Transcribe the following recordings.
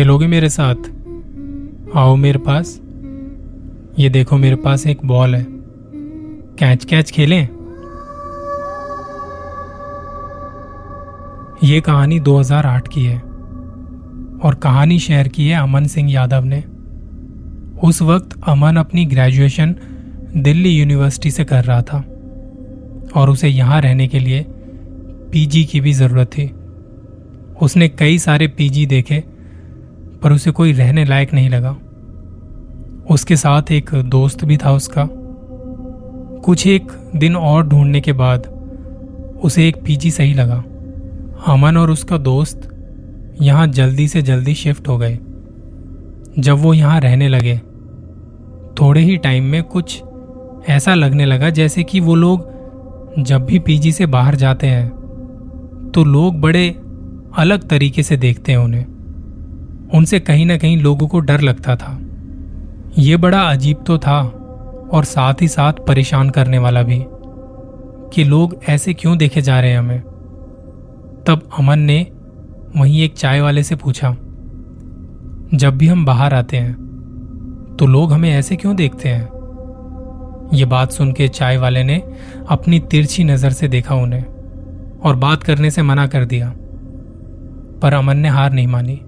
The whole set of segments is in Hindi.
खेलोगे मेरे साथ? आओ मेरे पास। ये देखो मेरे पास एक बॉल है। कैच कैच खेलें? ये कहानी 2008 की है। और कहानी शेयर की है अमन सिंह यादव ने। उस वक्त अमन अपनी ग्रेजुएशन दिल्ली यूनिवर्सिटी से कर रहा था। और उसे यहाँ रहने के लिए पीजी की भी ज़रूरत थी। उसने कई सारे पीजी देखे पर उसे कोई रहने लायक नहीं लगा। उसके साथ एक दोस्त भी था उसका। कुछ एक दिन और ढूँढने के बाद उसे एक पीजी सही लगा। अमन और उसका दोस्त यहाँ जल्दी से जल्दी शिफ्ट हो गए। जब वो यहाँ रहने लगे, थोड़े ही टाइम में कुछ ऐसा लगने लगा जैसे कि वो लोग जब भी पीजी से बाहर जाते हैं तो लोग बड़े अलग तरीके से देखते हैं उन्हें। उनसे कहीं ना कहीं लोगों को डर लगता था। ये बड़ा अजीब तो था और साथ ही साथ परेशान करने वाला भी कि लोग ऐसे क्यों देखे जा रहे हैं हमें। तब अमन ने वहीं एक चाय वाले से पूछा, जब भी हम बाहर आते हैं तो लोग हमें ऐसे क्यों देखते हैं? ये बात सुन के चाय वाले ने अपनी तिरछी नज़र से देखा उन्हें और बात करने से मना कर दिया। पर अमन ने हार नहीं मानी।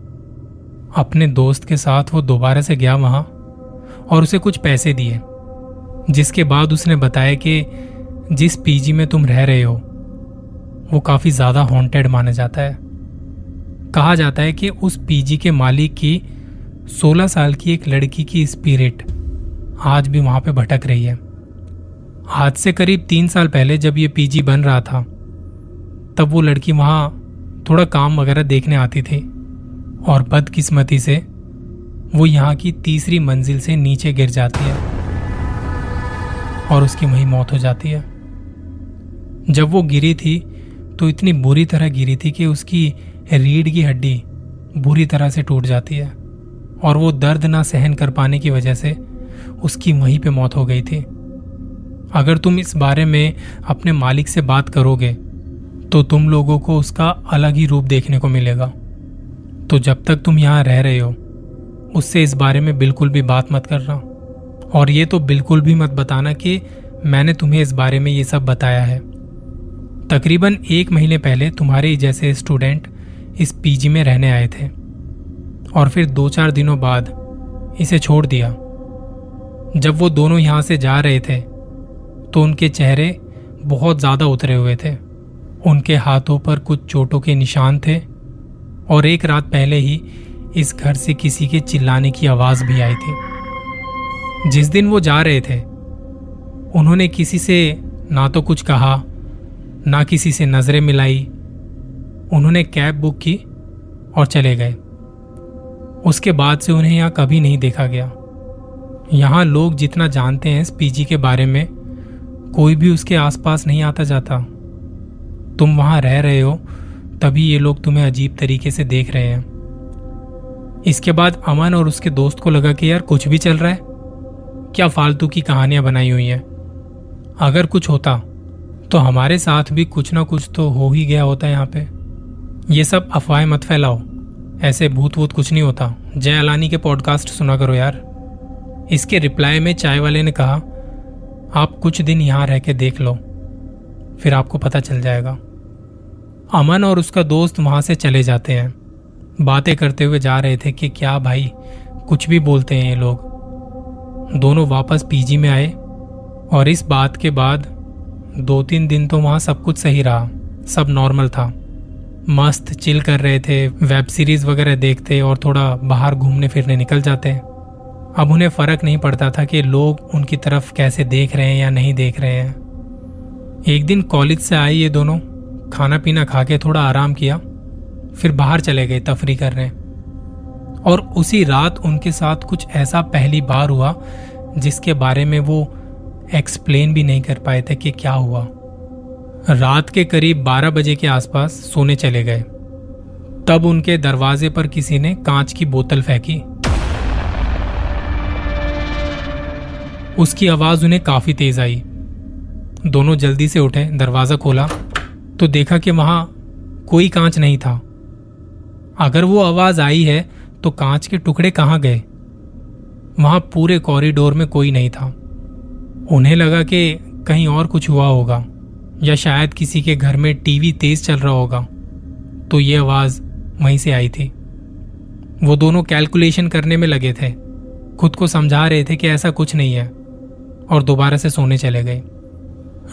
अपने दोस्त के साथ वो दोबारा से गया वहाँ और उसे कुछ पैसे दिए, जिसके बाद उसने बताया कि जिस पीजी में तुम रह रहे हो, वो काफ़ी ज़्यादा हॉन्टेड माना जाता है। कहा जाता है कि उस पीजी के मालिक की 16 साल की एक लड़की की स्पिरिट आज भी वहाँ पे भटक रही है। आज से करीब तीन साल पहले जब ये पीजी बन रहा था, तब वो लड़की वहाँ थोड़ा काम वगैरह देखने आती थी। और बदकिस्मती से वो यहाँ की तीसरी मंजिल से नीचे गिर जाती है और उसकी वही मौत हो जाती है। जब वो गिरी थी तो इतनी बुरी तरह गिरी थी कि उसकी रीढ़ की हड्डी बुरी तरह से टूट जाती है और वो दर्द ना सहन कर पाने की वजह से उसकी वहीं पे मौत हो गई थी। अगर तुम इस बारे में अपने मालिक से बात करोगे तो तुम लोगों को उसका अलग ही रूप देखने को मिलेगा। तो जब तक तुम यहाँ रह रहे हो, उससे इस बारे में बिल्कुल भी बात मत करना। और ये तो बिल्कुल भी मत बताना कि मैंने तुम्हें इस बारे में ये सब बताया है। तकरीबन एक महीने पहले तुम्हारे जैसे स्टूडेंट इस पीजी में रहने आए थे, और फिर दो चार दिनों बाद इसे छोड़ दिया। जब वो दोनों यहाँ से जा रहे थे तो उनके चेहरे बहुत ज़्यादा उतरे हुए थे। उनके हाथों पर कुछ चोटों के निशान थे और एक रात पहले ही इस घर से किसी के चिल्लाने की आवाज़ भी आई थी। जिस दिन वो जा रहे थे, उन्होंने किसी से ना तो कुछ कहा, ना किसी से नज़रें मिलाई। उन्होंने कैब बुक की और चले गए। उसके बाद से उन्हें यहाँ कभी नहीं देखा गया। यहाँ लोग जितना जानते हैं पीजी के बारे में, कोई भी उसके आसपास नहीं आता जाता। तुम वहाँ रह रहे हो तभी ये लोग तुम्हें अजीब तरीके से देख रहे हैं। इसके बाद अमन और उसके दोस्त को लगा कि यार कुछ भी चल रहा है, क्या फालतू की कहानियाँ बनाई हुई हैं। अगर कुछ होता तो हमारे साथ भी कुछ ना कुछ तो हो ही गया होता यहाँ पे। ये सब अफवाहें मत फैलाओ, ऐसे भूत वूत कुछ नहीं होता। जय अलानी के पॉडकास्ट सुना करो यार। इसके रिप्लाई में चाय वाले ने कहा, आप कुछ दिन यहाँ रह के देख लो, फिर आपको पता चल जाएगा। अमन और उसका दोस्त वहाँ से चले जाते हैं। बातें करते हुए जा रहे थे कि क्या भाई, कुछ भी बोलते हैं ये लोग। दोनों वापस पीजी में आए और इस बात के बाद दो तीन दिन तो वहाँ सब कुछ सही रहा, सब नॉर्मल था। मस्त चिल कर रहे थे, वेब सीरीज़ वगैरह देखते और थोड़ा बाहर घूमने फिरने निकल जाते। अब उन्हें फ़र्क नहीं पड़ता था कि लोग उनकी तरफ़ कैसे देख रहे हैं या नहीं देख रहे हैं। एक दिन कॉलेज से आए ये दोनों। खाना पीना खा के थोड़ा आराम किया, फिर बाहर चले गए तफरी करने। और उसी रात उनके साथ कुछ ऐसा पहली बार हुआ, जिसके बारे में वो एक्सप्लेन भी नहीं कर पाए थे कि क्या हुआ। रात के करीब 12 बजे के आसपास सोने चले गए। तब उनके दरवाजे पर किसी ने कांच की बोतल फेंकी। उसकी आवाज़ उन्हें काफ़ी तेज आई। दोनों जल्दी से उठे, दरवाज़ा खोला। तो देखा कि वहाँ कोई कांच नहीं था। अगर वो आवाज़ आई है तो कांच के टुकड़े कहाँ गए? वहाँ पूरे कॉरिडोर में कोई नहीं था। उन्हें लगा कि कहीं और कुछ हुआ होगा, या शायद किसी के घर में टीवी तेज चल रहा होगा। तो ये आवाज़ वहीं से आई थी। वो दोनों कैलकुलेशन करने में लगे थे। खुद को समझा रहे थे कि ऐसा कुछ नहीं है, और दोबारा से सोने चले गए।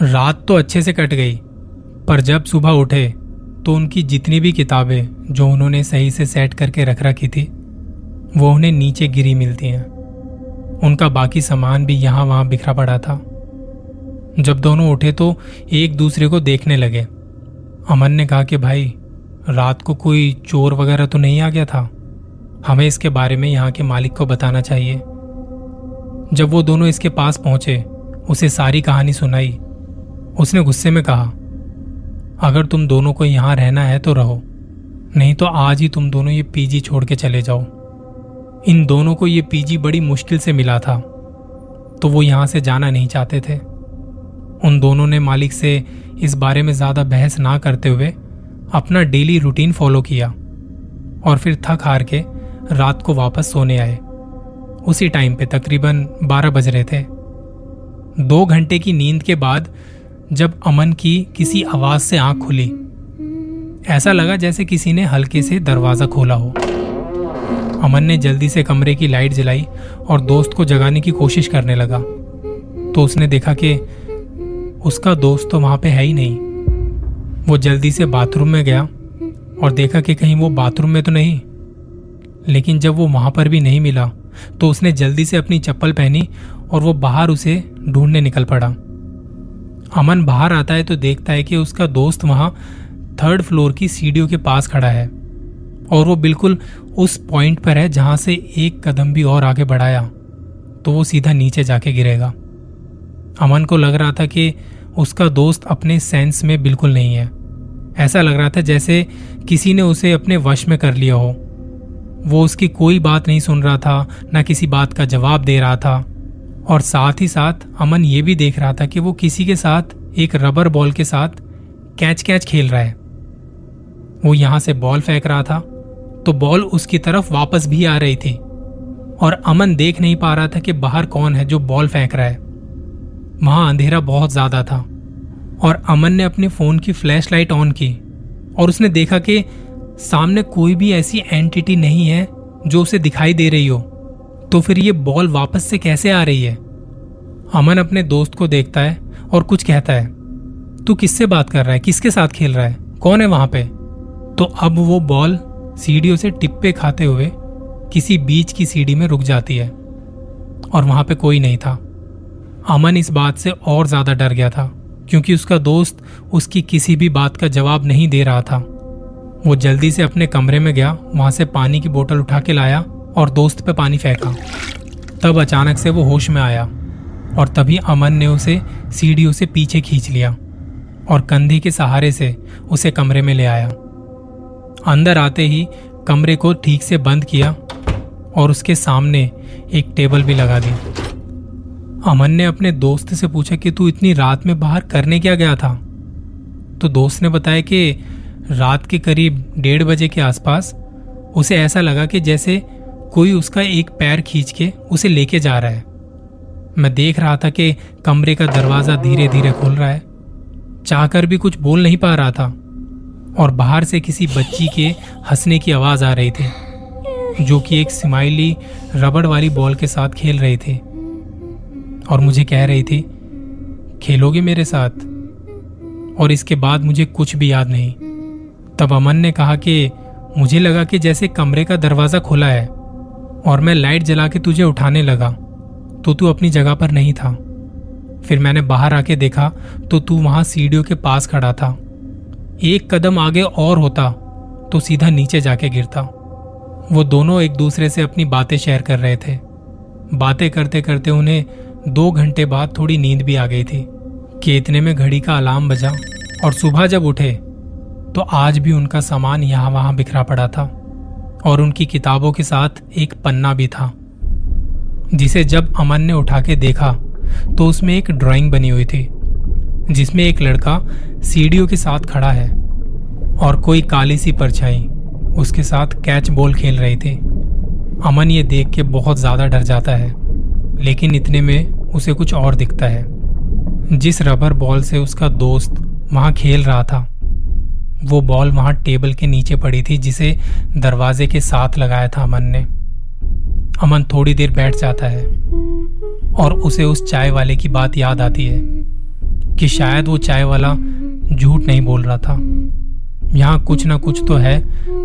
रात तो अच्छे से कट गई। पर जब सुबह उठे तो उनकी जितनी भी किताबें जो उन्होंने सही से सेट करके रख रखी थी, वो उन्हें नीचे गिरी मिलती हैं। उनका बाकी सामान भी यहाँ वहाँ बिखरा पड़ा था। जब दोनों उठे तो एक दूसरे को देखने लगे। अमन ने कहा कि, भाई, रात को कोई चोर वगैरह तो नहीं आ गया था? हमें इसके बारे में यहाँ के मालिक को बताना चाहिए। जब वो दोनों इसके पास पहुँचे, उसे सारी कहानी सुनाई। उसने गुस्से में कहा अगर तुम दोनों को यहाँ रहना है तो रहो। नहीं तो आज ही तुम दोनों ये पीजी छोड़ के चले जाओ। इन दोनों को ये पीजी बड़ी मुश्किल से मिला था। तो वो यहाँ से जाना नहीं चाहते थे। उन दोनों ने मालिक से इस बारे में ज़्यादा बहस ना करते हुए अपना डेली रूटीन फॉलो किया और फिर थक हार के रात को वापस सोने आए। उसी टाइम पे तकरीबन 12 बज रहे थे। दो घंटे की नींद के बाद जब अमन की किसी आवाज़ से आँख खुली। ऐसा लगा जैसे किसी ने हल्के से दरवाज़ा खोला हो। अमन ने जल्दी से कमरे की लाइट जलाई और दोस्त को जगाने की कोशिश करने लगा। तो उसने देखा कि उसका दोस्त तो वहाँ पे है ही नहीं। वो जल्दी से बाथरूम में गया और देखा कि कहीं वो बाथरूम में तो नहीं। लेकिन जब वो वहाँ पर भी नहीं मिला तो उसने जल्दी से अपनी चप्पल पहनी और वो बाहर उसे ढूँढने निकल पड़ा। अमन बाहर आता है तो देखता है कि उसका दोस्त वहाँ थर्ड फ्लोर की सीढ़ियों के पास खड़ा है। और वो बिल्कुल उस पॉइंट पर है जहाँ से एक कदम भी और आगे बढ़ाया तो वो सीधा नीचे जाके गिरेगा। अमन को लग रहा था कि उसका दोस्त अपने सेंस में बिल्कुल नहीं है। ऐसा लग रहा था जैसे किसी ने उसे अपने वश में कर लिया हो। वो उसकी कोई बात नहीं सुन रहा था, ना किसी बात का जवाब दे रहा था। और साथ ही साथ अमन ये भी देख रहा था कि वो किसी के साथ एक रबर बॉल के साथ कैच कैच खेल रहा है। वो यहाँ से बॉल फेंक रहा था तो बॉल उसकी तरफ़ वापस भी आ रही थी। और अमन देख नहीं पा रहा था कि बाहर कौन है जो बॉल फेंक रहा है। वहाँ अंधेरा बहुत ज़्यादा था और अमन ने अपने फ़ोन की फ्लैश लाइट ऑन की और उसने देखा कि सामने कोई भी ऐसी एंटिटी नहीं है जो उसे दिखाई दे रही हो। तो फिर ये बॉल वापस से कैसे आ रही है? अमन अपने दोस्त को देखता है और कुछ कहता है, तू किससे बात कर रहा है? किसके साथ खेल रहा है? कौन है वहाँ पे? तो अब वो बॉल सीढ़ियों से टिप्पे खाते हुए किसी बीच की सीढ़ी में रुक जाती है और वहाँ पे कोई नहीं था। अमन इस बात से और ज़्यादा डर गया था क्योंकि उसका दोस्त उसकी किसी भी बात का जवाब नहीं दे रहा था। वो जल्दी से अपने कमरे में गया, वहाँ से पानी की बोतल उठा के लाया और दोस्त पे पानी फेंका। तब अचानक से वो होश में आया और तभी अमन ने उसे सीढ़ियों से पीछे खींच लिया और कंधे के सहारे से उसे कमरे में ले आया। अंदर आते ही कमरे को ठीक से बंद किया और उसके सामने एक टेबल भी लगा दी। अमन ने अपने दोस्त से पूछा कि, तू इतनी रात में बाहर करने क्या गया था? तो दोस्त ने बताया कि रात के करीब डेढ़ बजे के आसपास उसे ऐसा लगा कि जैसे कोई उसका एक पैर खींच के उसे लेके जा रहा है। मैं देख रहा था कि कमरे का दरवाज़ा धीरे धीरे खुल रहा है। चाहकर भी कुछ बोल नहीं पा रहा था और बाहर से किसी बच्ची के हंसने की आवाज़ आ रही थी, जो कि एक स्माइली रबड़ वाली बॉल के साथ खेल रही थी और मुझे कह रही थी, खेलोगे मेरे साथ? और इसके बाद मुझे कुछ भी याद नहीं। तब अमन ने कहा कि मुझे लगा कि जैसे कमरे का दरवाज़ा खुला है और मैं लाइट जला के तुझे उठाने लगा। तो तू अपनी जगह पर नहीं था। फिर मैंने बाहर आके देखा तो तू वहाँ सीढ़ियों के पास खड़ा था। एक कदम आगे और होता तो सीधा नीचे जाके गिरता। वो दोनों एक दूसरे से अपनी बातें शेयर कर रहे थे। बातें करते करते उन्हें दो घंटे बाद थोड़ी नींद भी आ गई थी, कि इतने में घड़ी का अलार्म बजा और सुबह जब उठे तो आज भी उनका सामान यहाँ वहाँ बिखरा पड़ा था। और उनकी किताबों के साथ एक पन्ना भी था, जिसे जब अमन ने उठा के देखा तो उसमें एक ड्राइंग बनी हुई थी, जिसमें एक लड़का सीढ़ियों के साथ खड़ा है और कोई काली सी परछाई उसके साथ कैच बॉल खेल रही थी। अमन ये देख के बहुत ज़्यादा डर जाता है, लेकिन इतने में उसे कुछ और दिखता है। जिस रबर बॉल से उसका दोस्त वहाँ खेल रहा था वो बॉल वहाँ टेबल के नीचे पड़ी थी, जिसे दरवाजे के साथ लगाया था अमन ने। अमन थोड़ी देर बैठ जाता है और उसे उस चाय वाले की बात याद आती है कि शायद वो चाय वाला झूठ नहीं बोल रहा था। यहाँ कुछ ना कुछ तो है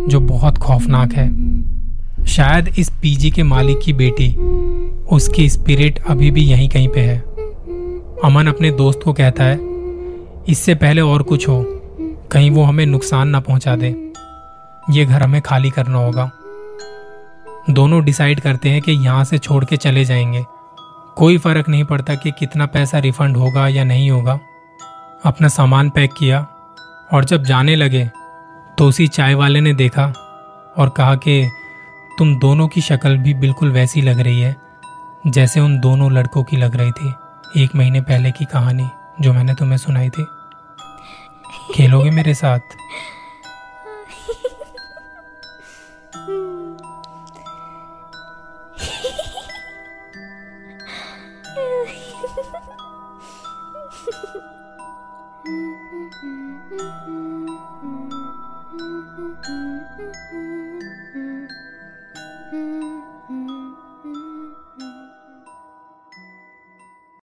जो बहुत खौफनाक है। शायद इस पीजी के मालिक की बेटी, उसकी स्पिरिट अभी भी यहीं कहीं पे है। अमन अपने दोस्त को कहता है, इससे पहले और कुछ हो। कहीं वो हमें नुकसान ना पहुँचा दे। ये घर हमें खाली करना होगा। दोनों डिसाइड करते हैं कि यहाँ से छोड़ के चले जाएँगे। कोई फ़र्क नहीं पड़ता कि कितना पैसा रिफंड होगा या नहीं होगा। अपना सामान पैक किया और जब जाने लगे तो उसी चाय वाले ने देखा और कहा कि तुम दोनों की शक्ल भी बिल्कुल वैसी लग रही है, जैसे उन दोनों लड़कों की लग रही थी, एक महीने पहले की कहानी जो मैंने तुम्हें सुनाई थी। खेलोगे मेरे साथ?